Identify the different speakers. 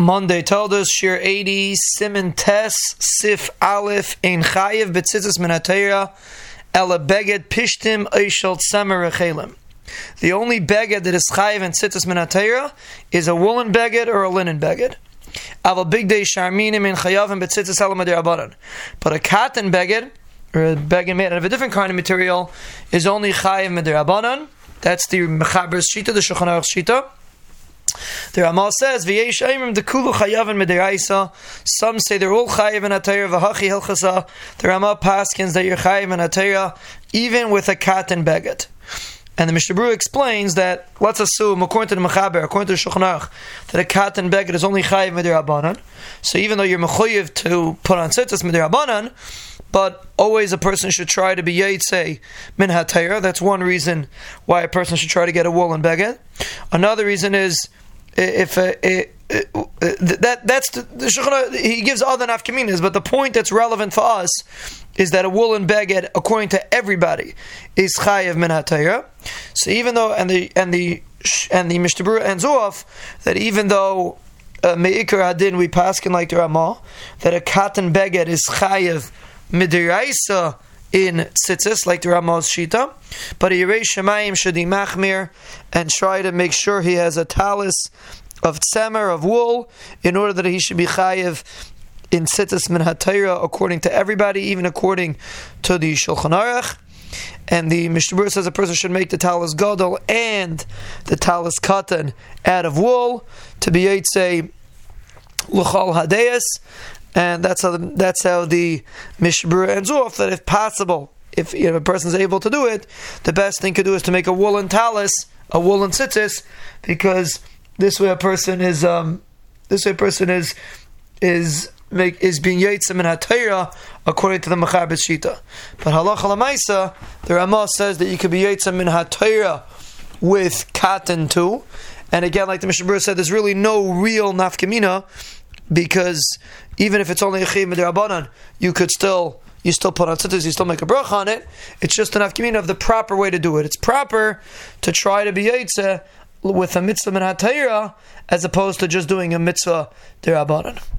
Speaker 1: Monday told us Shir 80 Simon Tes Sif Aleph Ein Chayev Betzitzis Minatera Ela Beged Pishtim Eishel Tzemer. The only beged that is chayiv and tzitzis minatera is a woolen beged or a linen beged. Aval big day sharminim in chayavim betzitzis alamadirabanan. But a cotton beged or a beged made out of a different kind of material is only chayiv midirabanan. That's the mechaber's shita, the shulchan aruch shita. The Ramah says, "V'yesh aimim the kulu chayavin midiraisa." Some say they're all chayiv in atayra v'hachi hilchasa. The Ramah paskins that you're chayiv in atayra even with a cotton beged. And the Mishnah explains that let's assume, according to the Mechaber, according to the Shulchan that a cotton beged is only chayiv midirabanan. So even though you're mechuyev to put on tzitzis midirabanan, but always a person should try to be yaitse min hatayra. That's one reason why a person should try to get a woolen beged. Another reason is if uh, it, that that's the, the he gives other nafkaminas, but the point that's relevant for us is that a woolen beged, according to everybody, is chayev min hatayra. So even though and the and the and the Mishnah Berurah ends off that even though uh, meikar hadin we paskin like the Ramah that a cotton beged is chayev midiraisa in tzitzis, like the Ramah's Shita, but a Yerei Shemayim should be machmir and try to make sure he has a talis of tzemer, of wool, in order that he should be chayiv in tzitzis min hatayra, according to everybody, even according to the Shulchan Aruch. And the Mishnah says a person should make the talis gadol and the talis katan out of wool to be yitzay l'chal hadeyas, and that's how the, that's how the Mishnah ends off. That if possible, if know, a person is able to do it, the best thing to do is to make a woolen talis, a woolen tzitzis, because this way a person is um, this way a person is is make is being yitzim in hatayra according to the Mechaber Shita. But halacha lamaisa, the Ramah says that you could be yitzim in hatayra with cotton too. And again, like the Mishnah said, there's really no real nafkamina because even if it's only a chiyim midirabanan, you could still you still put on tzitzis, you still make a brach on it. It's just an afkamina of the proper way to do it. It's proper to try to be yitzah with a mitzvah min as opposed to just doing a mitzvah derabanan.